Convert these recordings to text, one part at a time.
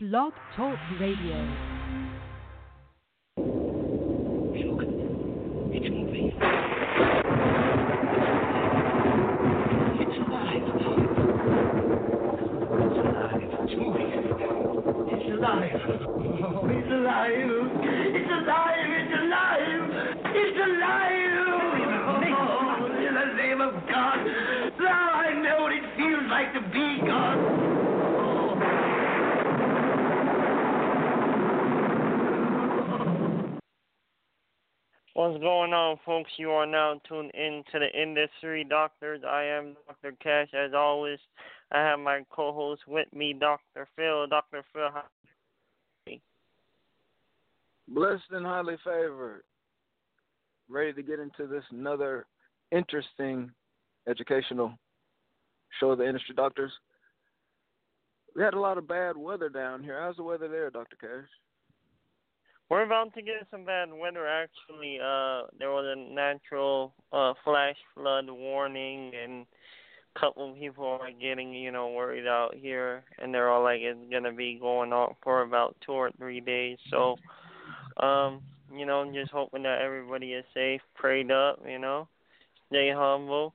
Blog Talk Radio. Alive. It's alive. It's alive. It's alive. What's going on, folks? You are now tuned in to the Industry Doctors. I am Dr. Cash. As always, I have my co-host with me, Dr. Phil. Dr. Phil, how Blessed and highly favored. Ready to get into this another interesting educational show of the industry doctors. We had a lot of bad weather down here. How's the weather there, Dr. Cash? We're about to get some bad weather. Actually, uh, there was a natural uh, flash flood warning, and a couple of people are getting, you know, worried out here, and they're all like, it's gonna be going on for about two or three days. So, um, you know, I'm just hoping that everybody is safe, prayed up, you know, stay humble.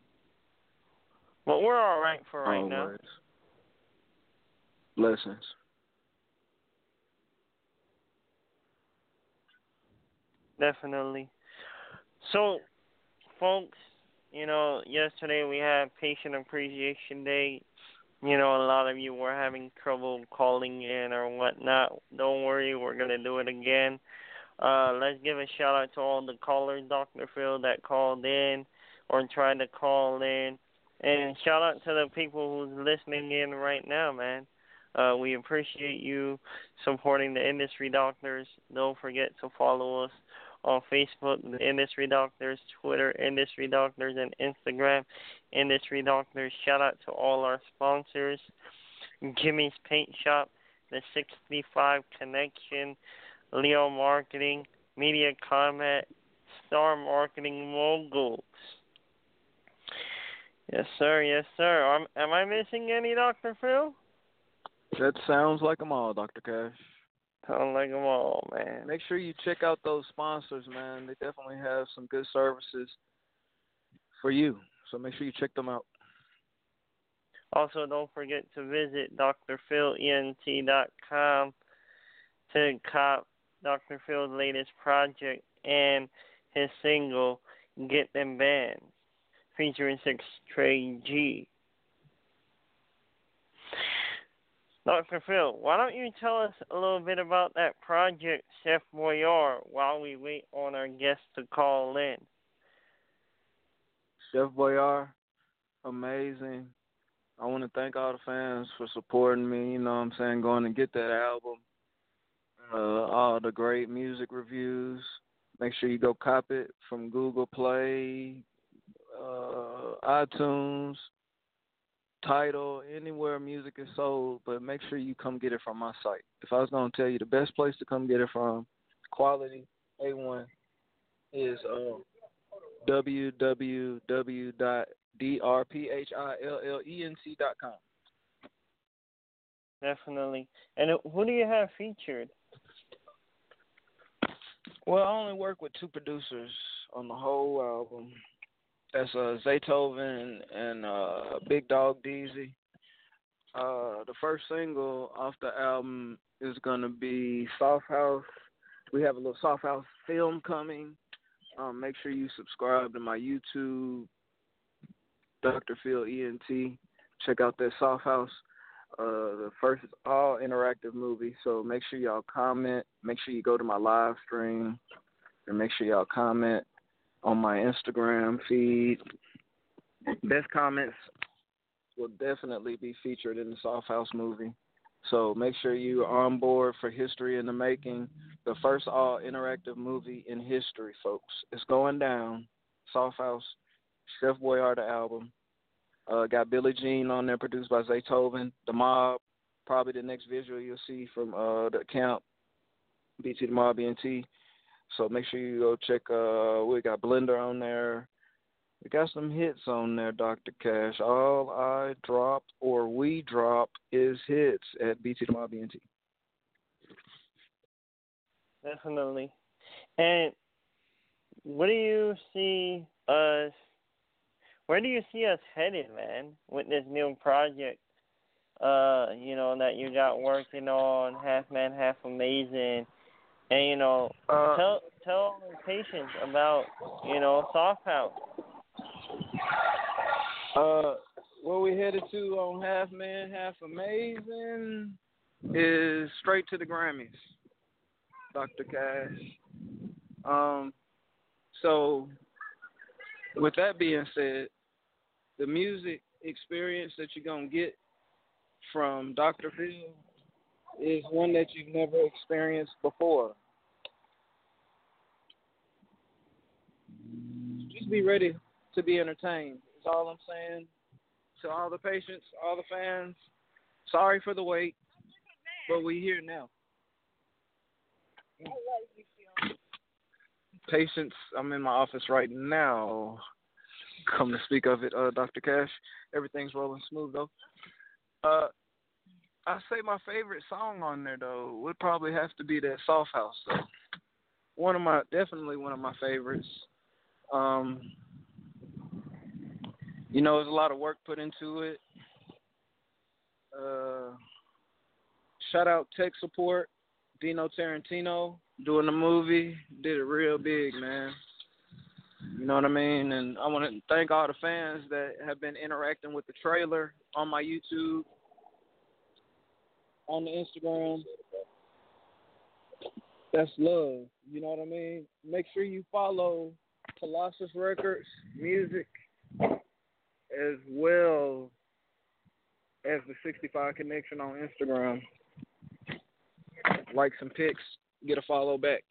But we're all right for right now. Blessings. Definitely. So, folks, you know, yesterday we had Patient Appreciation Day. You know, a lot of you were having trouble calling in or whatnot. Don't worry, we're gonna do it again. Uh, let's give a shout out to all the callers, Dr. Phil, that called in or tried to call in. And shout out to the people who's listening in right now, man. Uh, we appreciate you supporting the industry doctors. Don't forget to follow us on Facebook, the Industry Doctors, Twitter, Industry Doctors, and Instagram, Industry Doctors. Shout out to all our sponsors Jimmy's Paint Shop, the 65 Connection, Leo Marketing, Media Comment, Star Marketing Moguls. Yes, sir. Yes, sir. Am, am I missing any, Dr. Phil? That sounds like them all, Dr. Cash. Sound like them all, man. Make sure you check out those sponsors, man. They definitely have some good services for you. So make sure you check them out. Also, don't forget to visit drphilent.com to cop Dr. Phil's latest project and his single, Get Them Bands, featuring Six Trey G. Dr. Phil, why don't you tell us a little bit about that project, Chef Boyard, while we wait on our guest to call in? Chef Boyard, amazing. I want to thank all the fans for supporting me. You know what I'm saying? Going and get that album. Uh, all the great music reviews. Make sure you go cop it from Google Play, uh, iTunes, Tidal, anywhere music is sold. But make sure you come get it from my site. If I was going to tell you the best place to come get it from, quality A1, is um, www.drphilent.com. Definitely. And uh, who do you have featured? Well, I only work with two producers on the whole album. That's uh, Zaytoven and uh, Big Dog Deezy. Uh, the first single off the album is gonna be Soft House. We have a little Soft House film coming. Um, make sure you subscribe to my YouTube, Dr. Phil ENT. Check out that Soft House. Uh, the first all interactive movie. So make sure y'all comment. Make sure you go to my live stream, and make sure y'all comment on my Instagram feed. Best comments will definitely be featured in the Soft House movie. So make sure you are on board for History in the Making, the first all interactive movie in history, folks. It's going down. Soft House, Chef Boyardee album. Uh, got Billie Jean on there, produced by Zaytoven. The Mob, probably the next visual you'll see from uh, the account, BT the Mob BNT. So make sure you go check. Uh, we got Blender on there. We got some hits on there, Dr. Cash. All I drop or we drop is hits at BT BNT. Definitely. And what do you see us? Where do you see us headed, man, with this new project? Uh, you know that you got working on half man, half amazing, and you know Uh, tell tell patients about you know soft house. Uh, what we headed to on Half Man, Half Amazing is straight to the Grammys, Dr. Cash. Um, so with that being said, the music experience that you're gonna get from Dr. Phil is one that you've never experienced before. Just be ready to be entertained. Is all I'm saying. To all the patients, all the fans, sorry for the wait, but we here now. Patients, I'm in my office right now. Come to speak of it, uh, Dr. Cash. Everything's rolling smooth though. Uh, I say my favorite song on there though would probably have to be that Soft House though. One of my definitely one of my favorites. Um, you know, there's a lot of work put into it. Uh, shout out tech support, Dino Tarantino doing the movie, did it real big, man. You know what I mean? And I want to thank all the fans that have been interacting with the trailer on my YouTube, on the Instagram. That's love. You know what I mean? Make sure you follow Colossus Records Music as well as the 65 Connection on Instagram. Like some pics, get a follow back.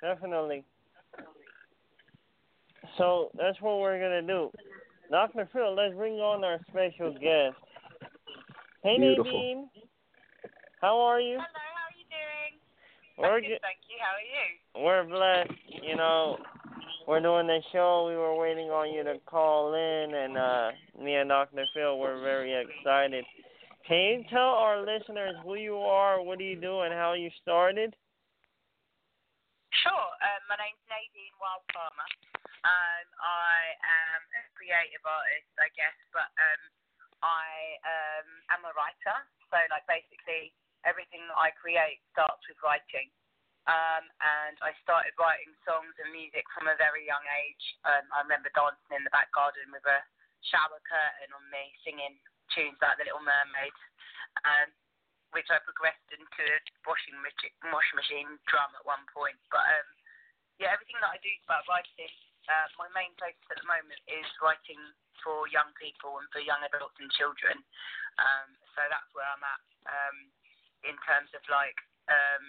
Definitely. So that's what we're gonna do. Dr. Phil, let's bring on our special guest. Hey Beautiful. Nadine. How are you? Hello, We're good, thank you. How are you? We're blessed. You know, we're doing the show. We were waiting on you to call in, and uh, me and Dr. Phil were very excited. Can you tell our listeners who you are, what do you do, and how you started? Sure. Um, my name's Nadine Wild Palmer. Um, I am a creative artist, I guess, but um, I um, am a writer. So, like, basically, everything that I create starts with writing. Um, and I started writing songs and music from a very young age. Um, I remember dancing in the back garden with a shower curtain on me, singing tunes like The Little Mermaid. Um, which I progressed into a washing machine, washing machine drum at one point. But um, yeah, everything that I do is about writing. Uh, my main focus at the moment is writing for young people and for young adults and children. Um, so that's where I'm at um, in terms of like um,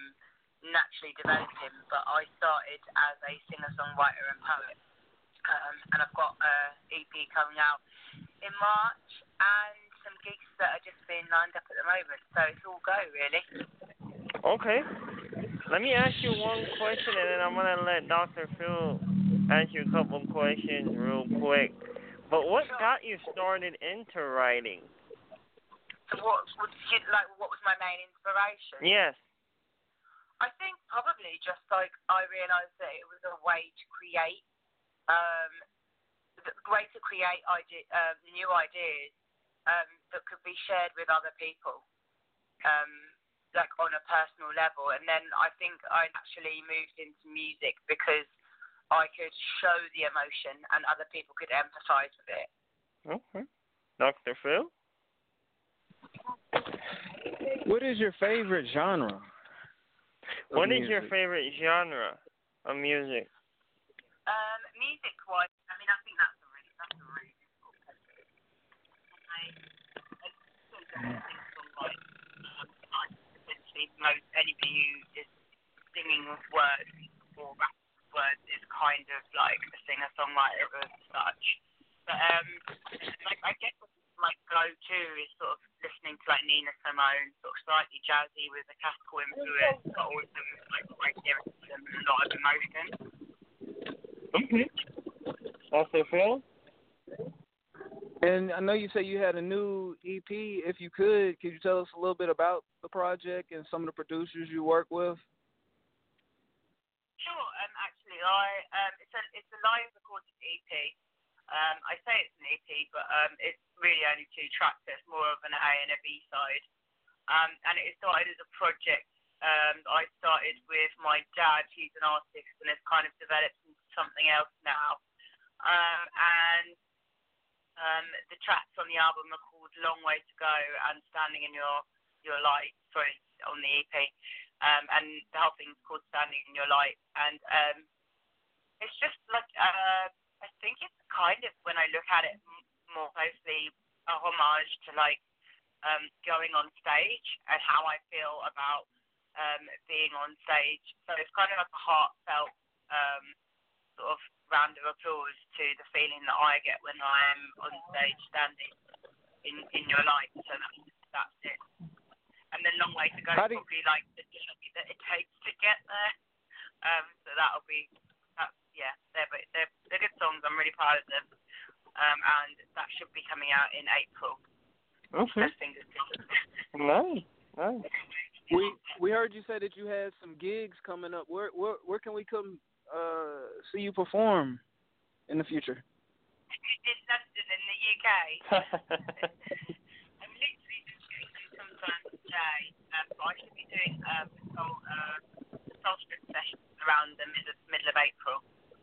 naturally developing. But I started as a singer-songwriter and poet, um, and I've got a EP coming out in March and some gigs that are just being lined up at the moment. So it's all go really. Okay. Let me ask you one question, and then I'm gonna let Dr. Phil ask you a couple questions real quick. But what got you started into writing? What would you like? What was my main inspiration? Yes. I think probably just like I realised that it was a way to create, um, the way to create idea, um, new ideas um, that could be shared with other people, um, like on a personal level. And then I think I naturally moved into music because I could show the emotion and other people could empathise with it. Okay. Dr. Phil? What is your favorite genre? of What is your favorite genre of music? Um, music wise, I mean, I think that's a really, that's a really difficult question. I, I think songwriting, um, essentially most anybody who is singing with words or rapping with words is kind of like a singer-songwriter as such. But um, like I guess what like go-to is sort of listening to like Nina Simone, sort of slightly jazzy with a classical influence, but also with like great lyrics and a lot of emotion. Okay. Dr. Phil? And I know you say you had a new EP. If you could, could you tell us a little bit about the project and some of the producers you work with? Sure. Um, actually, I um, it's a it's a live recorded EP. Um, I say it's an EP, but um, it's really only two tracks. It's more of an A and a B side. Um, and it started as a project. Um, I started with my dad. He's an artist, and it's kind of developed into something else now. Um, and um, the tracks on the album are called "Long Way to Go" and "Standing in Your Your Light." Sorry, on the EP. Um, and the whole thing's called "Standing in Your Light." And um, it's just like uh, I think it's kind of when I look at it more closely a homage to like um, going on stage and how I feel about um, being on stage. So it's kind of like a heartfelt um, sort of round of applause to the feeling that I get when I'm on stage standing in in your light. So that's that's it. And then long way to go How is do you- probably like the journey that it takes to get there. Um, so that'll be yeah, they're they're they're good songs. I'm really proud of them. Um, and that should be coming out in April. Okay. So fingers. Nice. Nice. We we heard you say that you had some gigs coming up. Where where where can we come uh see you perform in the future? in London in the UK. I'm literally just going to sometime today. Um, but I should be doing um, soul, uh, soul strip sessions around the middle, middle of April,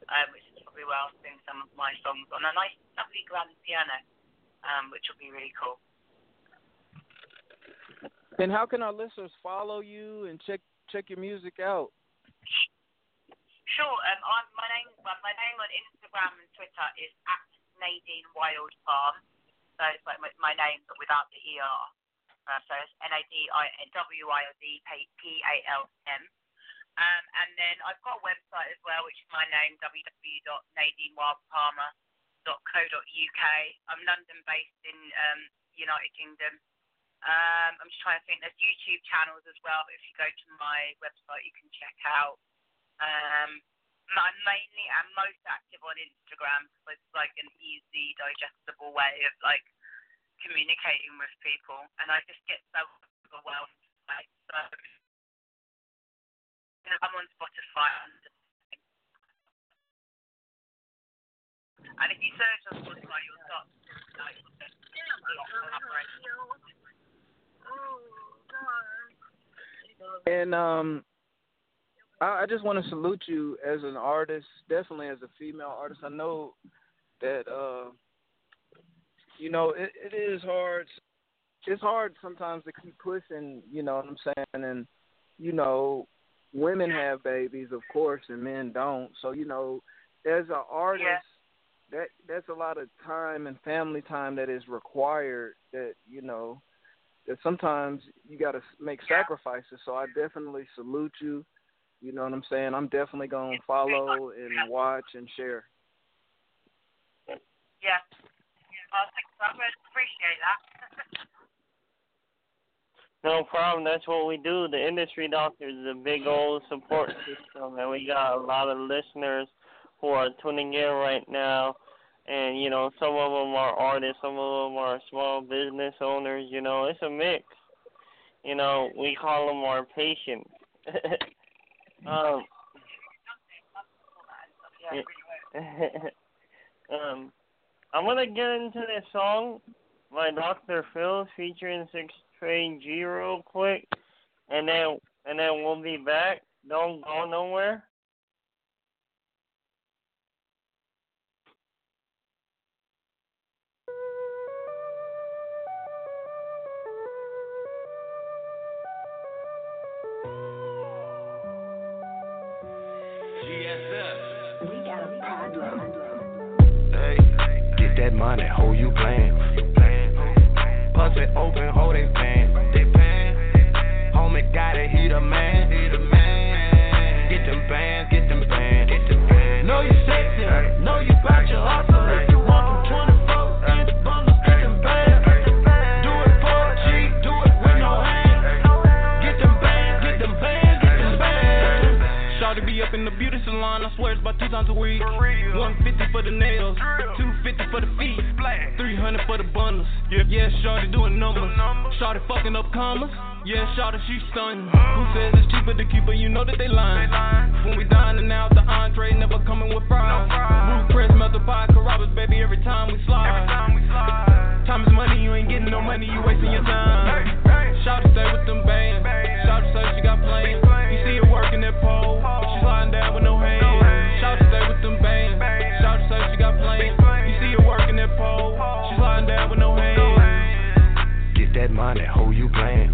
um, which is probably where I'll sing some of my songs on a nice, lovely grand piano, um, which will be really cool. And how can our listeners follow you and check check your music out? Sure. Um, I'm, my name, well, my name on Instagram and Twitter is at Nadine Wild Palm. So it's like my, my name, but without the er. Uh, so it's N A D I N W I L D P A L M. Um, and then I've got a website as well, which is my name, www.nadinewildpalmer.co.uk. I'm London based in um, United Kingdom. Um, I'm just trying to think. There's YouTube channels as well. If you go to my website, you can check out. Um, I'm mainly I'm most active on Instagram because it's like an easy, digestible way of like communicating with people, and I just get so overwhelmed. Like, so I'm on Spotify, and if you search on Spotify, you'll start like. And um I, I just want to salute you as an artist, definitely as a female artist. I know that uh you know, it, it is hard it's hard sometimes to keep pushing, you know what I'm saying, and you know, women have babies of course and men don't. So, you know, as an artist Yeah. that that's a lot of time and family time that is required that, you know, that sometimes you got to make Yeah. sacrifices. So I definitely salute you. You know what I'm saying? I'm definitely going to follow and watch and share. Yeah. I appreciate that. No problem. That's what we do. The industry doctor is a big old support system, and we got a lot of listeners who are tuning in right now. And you know, some of them are artists, some of them are small business owners. You know, it's a mix. You know, we call them our patients. um, um, I'm gonna get into this song by Dr. Phil featuring Six Trey G real quick, and then and then we'll be back. Don't go nowhere. Hey, get that money, who you playing? Bust it open, hold they pan. They pan. Homie got it, he the man. He the man. Get them bands, get them bands. Yeah, yeah, shorty doing numbers. Shorty fucking up commas. Yeah, shorty, she stunning. Who says it's cheaper to keep her? You know that they lying. When we dining out, the entree never coming with fries. Roof press, melt the pie, Carrabba's, baby, every time we slide. Time is money, you ain't getting no money, you wasting your time. Shawty stay with them bands. Shawty say she got money, ho, you playing.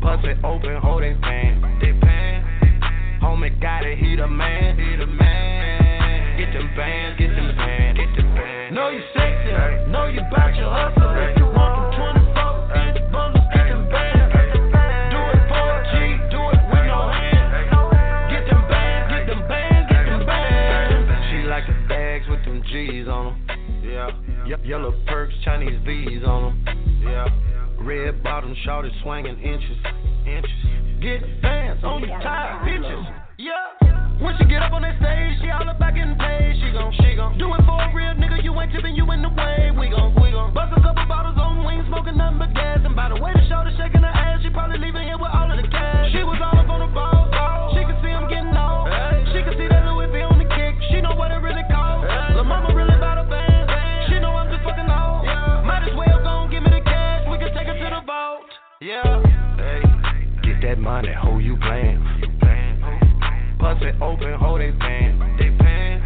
Pussy open, hold they fan. They pan. Homie got it, he the man. He the man. Get them bands, get them bands, get them bands. Know you sexy, know you bout your hustle. If you want them 24 inch bundles, get them bands. Do it for a G, do it with no hands. Get them bands, get them bands, get them bands. She like the bags with them G's on them. Yeah. Yellow perks, Chinese V's on them. Red bottom, shorty swinging inches. Inches. Get fans on your tired playing. Pussy open, hold they fan. They pan.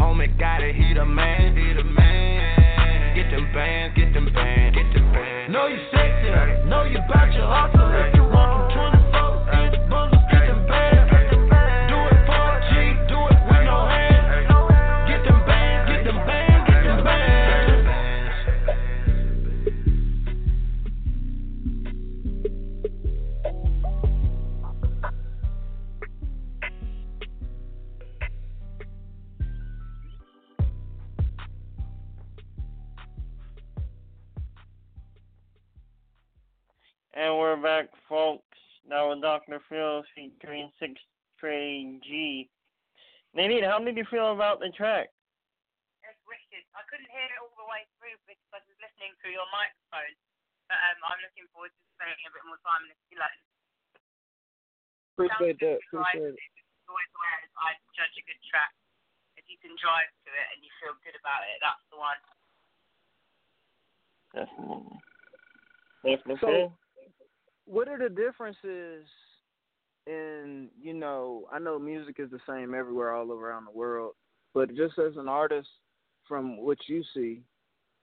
Homie got it, he the man. He the man. Get them bands, get them bands, get them bands. Know you sexy, know you bout your hustle. Nadine, how did you feel about the track? It's wicked. I couldn't hear it all the way through because I was listening through your microphone. But um, I'm looking forward to spending a bit more time in the like, Appreciate that. sounds good to drive Appreciate it. to. It's always the I judge a good track. If you can drive to it and you feel good about it, that's the one. Definitely. Dr. So- What are the differences in you know? I know music is the same everywhere, all around the world, but just as an artist, from what you see,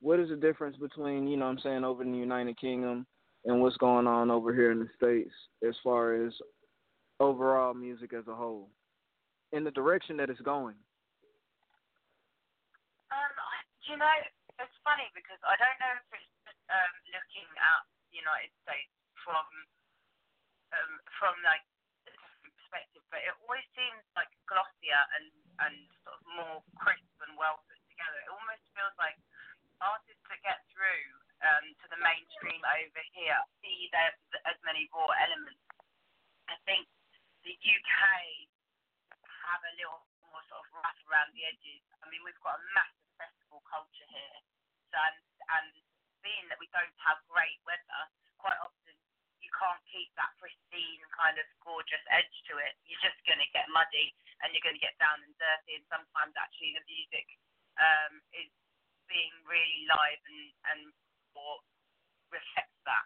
what is the difference between you know I'm saying over in the United Kingdom and what's going on over here in the states as far as overall music as a whole, in the direction that it's going? Um, you know, it's funny because I don't know if it's um, looking at the United States from um, from like but it always seems like glossier and and sort of more crisp and well put together. It almost feels like artists that get through um, to the mainstream over here see there as many raw elements. I think the UK have a little more sort of rough around the edges. I mean, we've got a massive festival culture here, so, and, and being that we don't have great weather, can't keep that pristine kind of gorgeous edge to it. You're just going to get muddy and you're going to get down and dirty, and sometimes actually the music um, is being really live and and or reflects that.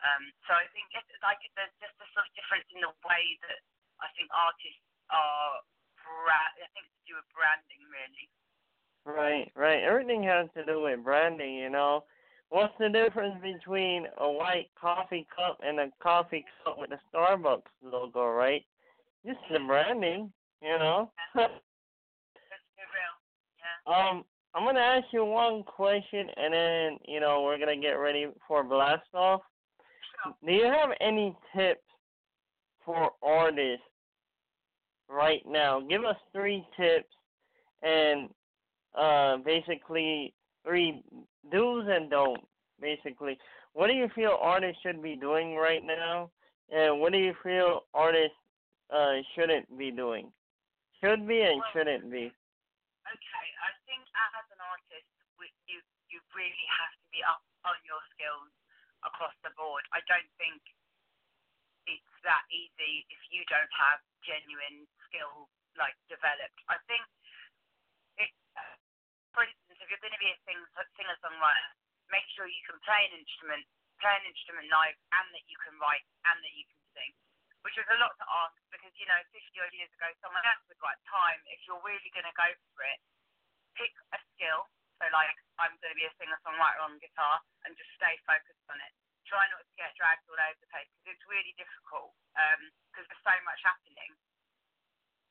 Um, so I think it's like there's just a sort of difference in the way that I think artists are. Bra- I think it's to do with branding, really. Right, right. Everything has to do with branding, you know. What's the difference between a white coffee cup and a coffee cup with a Starbucks logo, right? Just the branding, you know. Yeah. um, I'm gonna ask you one question, and then you know we're gonna get ready for blast off. Sure. Do you have any tips for artists right now? Give us three tips, and uh, basically three do's and don'ts. Basically, what do you feel artists should be doing right now, and what do you feel artists uh shouldn't be doing? Should be and Well- shouldn't be. Okay, I think as an artist, you you really have to be up on your skills across the board. I don't think it's that easy if you don't have genuine skill like developed. I think it, for instance, if you're going to be a sing, singer songwriter, make sure you can play an instrument, play an instrument live, and that you can write and that you can sing. Which is a lot to ask because you know, 50 odd years ago, someone else would write time. If you're really going to go for it, pick a skill. So like, I'm going to be a singer songwriter on guitar, and just stay focused on it. Try not to get dragged all over the place because it's really difficult um, because there's so much happening.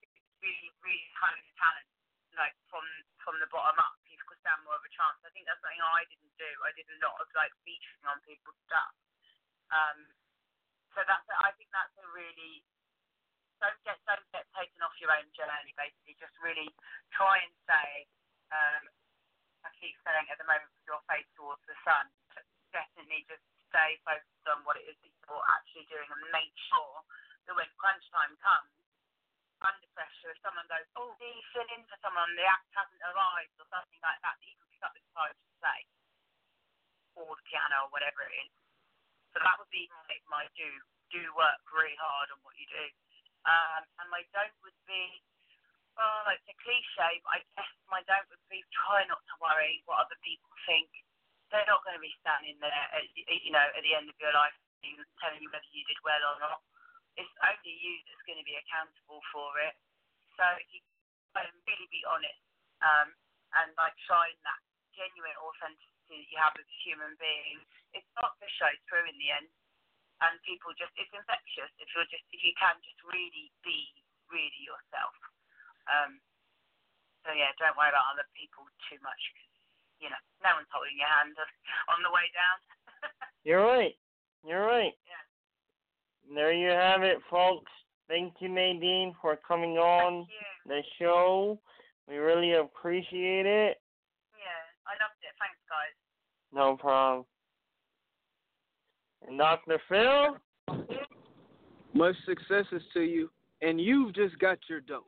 It's really, really kind of talent, like from from the bottom up. Stand more of a chance. I think that's something I didn't do. I did a lot of like featuring on people's stuff. Um, so that's a, I think that's a really don't get don't get taken off your own journey. Basically, just really try and say. Um, I keep saying at the moment your face towards the sun. Definitely just stay focused on what it is that you're actually doing and make sure that when crunch time comes, under pressure, if someone goes, oh, do you fill in for someone, the act hasn't arrived or something like that, that you can pick up the guitar just say, or the piano or whatever it is. So that would be my, my do. Do work really hard on what you do. Um, and my don't would be, oh, it's a cliche, but I guess my don't would be try not to worry what other people think. They're not going to be standing there, at, you know, at the end of your life telling you whether you did well or not. It's only you that's going to be accountable for it. So if you can really be honest um, and like shine that genuine authenticity that you have as a human being, it's not to show through in the end. And people just, it's infectious if you're just, if you can just really be really yourself. Um, so yeah, don't worry about other people too much. 'cause, you know, no one's holding your hand on the way down. You're right. You're right. Yeah. There you have it, folks. Thank you, Nadine, for coming on the show. We really appreciate it. Yeah, I loved it. Thanks, guys. No problem. And Dr. Phil? Much successes to you, and you've just got your dose.